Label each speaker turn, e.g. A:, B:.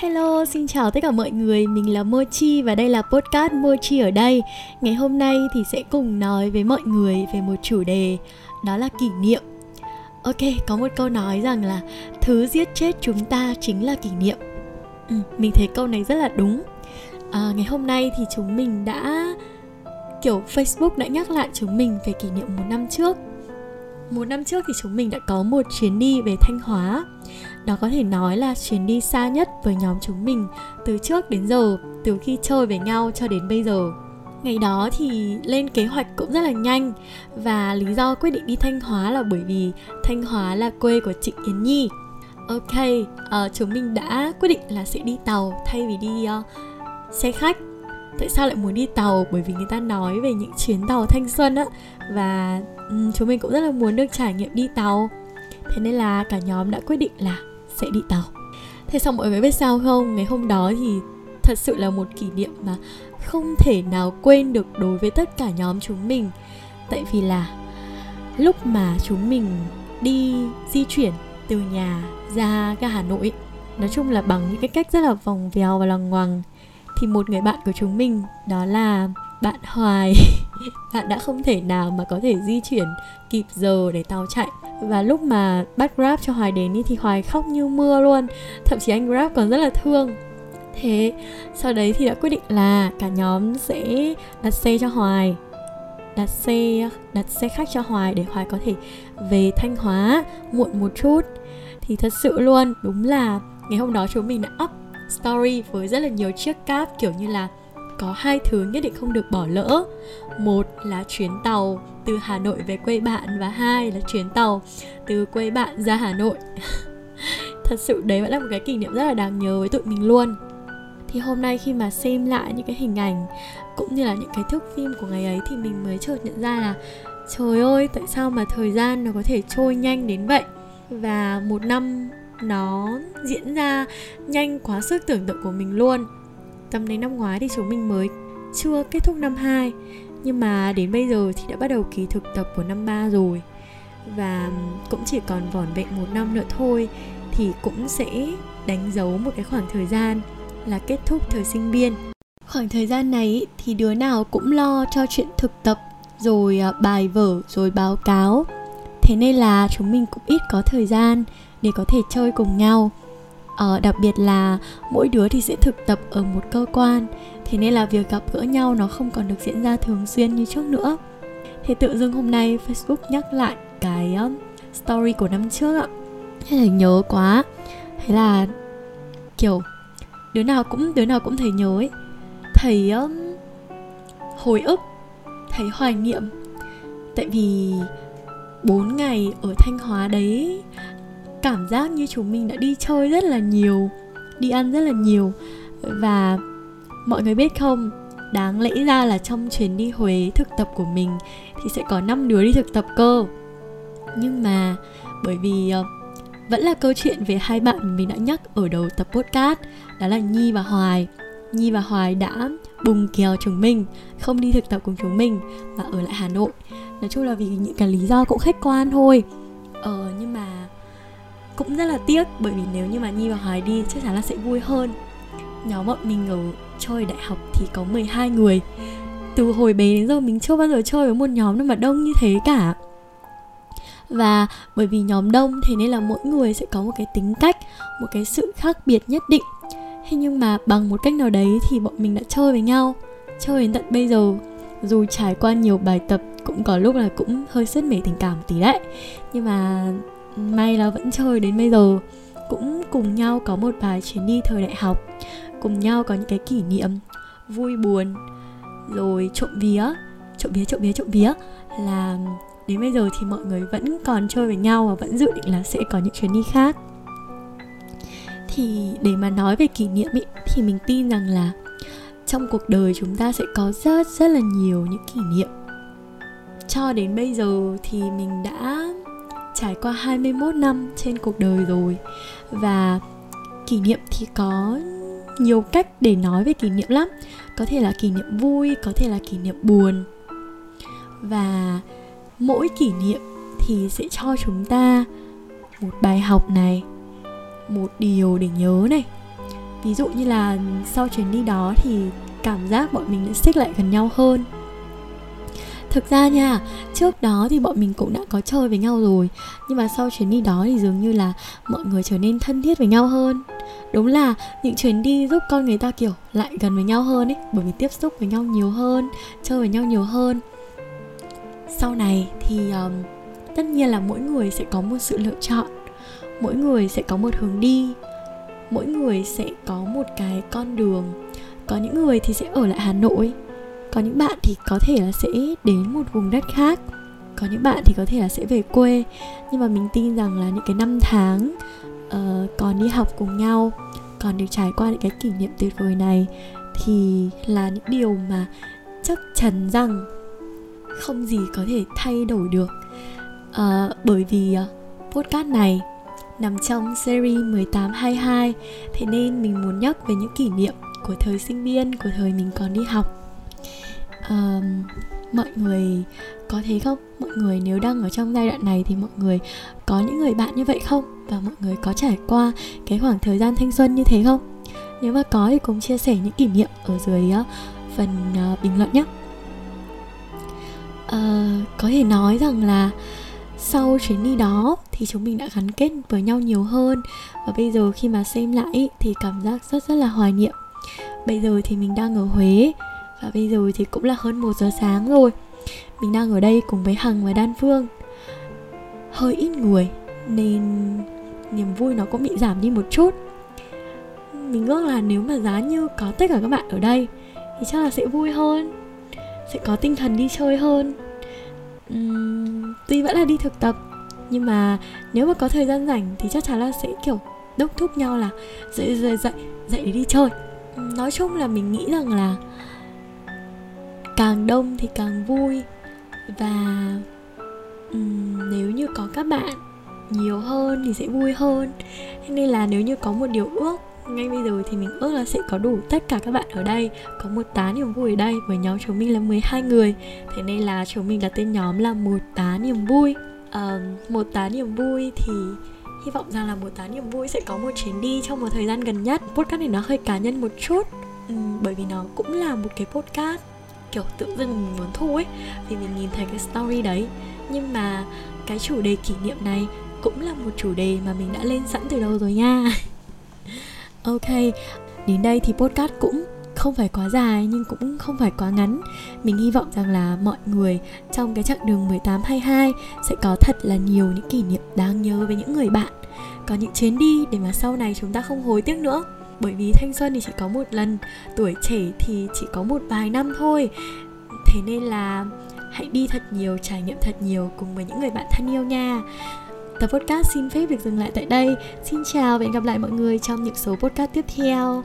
A: Hello, xin chào tất cả mọi người, mình là Mochi và đây là podcast Mochi ở đây. Ngày hôm nay thì sẽ cùng nói với mọi người về một chủ đề, đó là kỷ niệm. Ok, có một câu nói rằng là thứ giết chết chúng ta chính là kỷ niệm. Ừ, Mình thấy câu này rất là đúng. À, Ngày hôm nay thì chúng mình đã kiểu Facebook đã nhắc lại chúng mình về kỷ niệm một năm trước. Một năm trước thì chúng mình đã có một chuyến đi về Thanh Hóa nó có thể nói là chuyến đi xa nhất với nhóm chúng mình Từ trước đến giờ, từ khi chơi với nhau cho đến bây giờ. Ngày đó thì lên kế hoạch cũng rất là nhanh Và lý do quyết định đi Thanh Hóa là bởi vì Thanh Hóa là quê của Trịnh Yến Nhi. Ok, uh, chúng mình đã quyết định là sẽ đi tàu thay vì đi uh, xe khách. Tại sao lại muốn đi tàu? Bởi vì người ta nói về những chuyến tàu thanh xuân á và um, chúng mình cũng rất là muốn được trải nghiệm đi tàu. Thế nên là cả nhóm đã quyết định là sẽ đi tàu. Thế xong mọi người biết sao không? Ngày hôm đó thì thật sự là một kỷ niệm mà không thể nào quên được đối với tất cả nhóm chúng mình. Tại vì là lúc mà chúng mình đi di chuyển từ nhà ra ga hà nội nói chung là bằng những cái cách rất là vòng vèo và lằng ngoằng, thì một người bạn của chúng mình, đó là bạn Hoài. Bạn đã không thể nào mà có thể di chuyển kịp giờ để tàu chạy và lúc mà bắt Grab cho Hoài đến thì Hoài khóc như mưa luôn. Thậm chí anh Grab còn rất là thương. Thế, sau đấy thì đã quyết định là cả nhóm sẽ đặt xe cho Hoài. Đặt xe đặt xe khách cho Hoài để Hoài có thể về Thanh Hóa muộn một chút. Thì thật sự luôn, đúng là ngày hôm đó chúng mình đã up story với rất là nhiều chiếc cáp, kiểu như là có hai thứ nhất định không được bỏ lỡ. Một là chuyến tàu từ hà nội về quê bạn và hai là chuyến tàu từ quê bạn ra hà nội. Thật sự đấy vẫn là một cái kỷ niệm rất là đáng nhớ với tụi mình luôn. Thì hôm nay khi mà xem lại những cái hình ảnh cũng như là những cái thước phim của ngày ấy thì mình mới chợt nhận ra là trời ơi, tại sao mà thời gian nó có thể trôi nhanh đến vậy? Và một năm nó diễn ra nhanh quá sức tưởng tượng của mình luôn. Tầm đến năm ngoái thì chúng mình mới chưa kết thúc năm 2 nhưng mà đến bây giờ thì đã bắt đầu kỳ thực tập của năm 3 rồi. Và cũng chỉ còn vỏn vẹn một năm nữa thôi thì cũng sẽ đánh dấu một cái khoảng thời gian là kết thúc thời sinh viên. Khoảng thời gian này thì đứa nào cũng lo cho chuyện thực tập rồi à, bài vở rồi báo cáo. Thế nên là chúng mình cũng ít có thời gian để có thể chơi cùng nhau. Ờ, đặc biệt là mỗi đứa thì sẽ thực tập ở một cơ quan thế nên là việc gặp gỡ nhau nó không còn được diễn ra thường xuyên như trước nữa. Thì tự dưng hôm nay facebook nhắc lại cái um, story của năm trước ạ. Thế là nhớ quá. Thế là kiểu đứa nào cũng đứa nào cũng thấy nhớ ấy. Thấy um, hồi ức thấy hoài niệm. Tại vì 4 ngày ở Thanh Hóa đấy cảm giác như chúng mình đã đi chơi rất là nhiều đi ăn rất là nhiều. Và mọi người biết không? Đáng lẽ ra là trong chuyến đi Huế thực tập của mình thì sẽ có 5 đứa đi thực tập cơ. Nhưng mà, bởi vì ờ, vẫn là câu chuyện về hai bạn mình đã nhắc ở đầu tập podcast, đó là Nhi và Hoài. Nhi và Hoài đã bùng kèo chúng mình, không đi thực tập cùng chúng mình và ở lại Hà Nội. Nói chung là vì những cái lý do cũng khách quan thôi. Ờ nhưng mà cũng rất là tiếc, bởi vì nếu như mà Nhi và Hoài đi chắc chắn là sẽ vui hơn nhóm bọn mình ở chơi đại học thì có 12 người. Từ hồi bé đến giờ mình chưa bao giờ chơi với một nhóm nào mà đông như thế cả. Và bởi vì nhóm đông, thế nên là mỗi người sẽ có một cái tính cách, một cái sự khác biệt nhất định. Thế nhưng mà bằng một cách nào đấy thì bọn mình đã chơi với nhau. Chơi đến tận bây giờ, dù trải qua nhiều bài tập, cũng có lúc là cũng hơi sứt mẻ tình cảm tí đấy. Nhưng mà may là vẫn chơi đến bây giờ. Cũng cùng nhau có một vài chuyến đi thời đại học cùng nhau có những cái kỷ niệm vui buồn. Rồi trộm vía trộm vía trộm vía trộm vía. Là đến bây giờ thì mọi người vẫn còn chơi với nhau và vẫn dự định là sẽ có những chuyến đi khác. Thì để mà nói về kỷ niệm ý, thì mình tin rằng là trong cuộc đời chúng ta sẽ có rất rất là nhiều những kỷ niệm. Cho đến bây giờ thì mình đã trải qua 21 năm trên cuộc đời rồi. Và kỷ niệm thì có nhiều cách để nói về kỷ niệm lắm. Có thể là kỷ niệm vui, có thể là kỷ niệm buồn. Và mỗi kỷ niệm thì sẽ cho chúng ta một bài học này, một điều để nhớ này. Ví dụ như là sau chuyến đi đó thì cảm giác bọn mình đã xích lại gần nhau hơn. Thực ra nha, trước đó thì bọn mình cũng đã có chơi với nhau rồi, nhưng mà sau chuyến đi đó thì dường như là mọi người trở nên thân thiết với nhau hơn đúng là những chuyến đi giúp con người ta kiểu lại gần với nhau hơn ấy bởi vì tiếp xúc với nhau nhiều hơn chơi với nhau nhiều hơn. Sau này thì um, tất nhiên là mỗi người sẽ có một sự lựa chọn mỗi người sẽ có một hướng đi mỗi người sẽ có một cái con đường. Có những người thì sẽ ở lại hà nội có những bạn thì có thể là sẽ đến một vùng đất khác có những bạn thì có thể là sẽ về quê. Nhưng mà mình tin rằng là những cái năm tháng uh, còn đi học cùng nhau còn được trải qua những cái kỷ niệm tuyệt vời này thì là những điều mà chắc chắn rằng không gì có thể thay đổi được. Uh, bởi vì uh, podcast này nằm trong series 1822 Thế nên mình muốn nhắc về những kỷ niệm của thời sinh viên, của thời mình còn đi học. Uh, Mọi người có thế không? Mọi người nếu đang ở trong giai đoạn này thì mọi người có những người bạn như vậy không? Và mọi người có trải qua cái khoảng thời gian thanh xuân như thế không? Nếu mà có thì cùng chia sẻ những kỷ niệm ở dưới ờ, phần ờ, bình luận nhé à, Có thể nói rằng là sau chuyến đi đó thì chúng mình đã gắn kết với nhau nhiều hơn và bây giờ khi mà xem lại thì cảm giác rất rất là hoài niệm bây giờ thì mình đang ở huế và bây giờ thì cũng là hơn một giờ sáng rồi. Mình đang ở đây cùng với hằng và đan phương. Hơi ít người nên niềm vui nó cũng bị giảm đi một chút. Mình ước là nếu mà giá như có tất cả các bạn ở đây thì chắc là sẽ vui hơn sẽ có tinh thần đi chơi hơn. Uhm, tuy vẫn là đi thực tập nhưng mà nếu mà có thời gian rảnh thì chắc chắn là sẽ kiểu đốc thúc nhau là dậy dậy dậy dậy để đi chơi. Nói chung là mình nghĩ rằng là càng đông thì càng vui. Và um, nếu như có các bạn nhiều hơn thì sẽ vui hơn. Nên là nếu như có một điều ước ngay bây giờ thì mình ước là sẽ có đủ tất cả các bạn ở đây. Có một tá niềm vui ở đây Với nhóm chúng mình là 12 người. Thế nên là chúng mình đặt tên nhóm là một tá niềm vui. Uh, Một tá niềm vui thì hy vọng rằng là một tá niềm vui sẽ có một chuyến đi trong một thời gian gần nhất. Podcast này nó hơi cá nhân một chút um, Bởi vì nó cũng là một cái podcast kiểu tự dưng mình muốn thu ấy Vì mình nhìn thấy cái story đấy. Nhưng mà cái chủ đề kỷ niệm này cũng là một chủ đề mà mình đã lên sẵn từ đầu rồi nha. Ok, đến đây thì podcast cũng không phải quá dài nhưng cũng không phải quá ngắn. Mình hy vọng rằng là mọi người trong cái chặng đường 1822 sẽ có thật là nhiều những kỷ niệm đáng nhớ với những người bạn. Có những chuyến đi để mà sau này chúng ta không hối tiếc nữa. Bởi vì thanh xuân thì chỉ có một lần, tuổi trẻ thì chỉ có một vài năm thôi Thế nên là hãy đi thật nhiều, trải nghiệm thật nhiều cùng với những người bạn thân yêu nha Tập podcast xin phép được dừng lại tại đây. Xin chào và hẹn gặp lại mọi người trong những số podcast tiếp theo.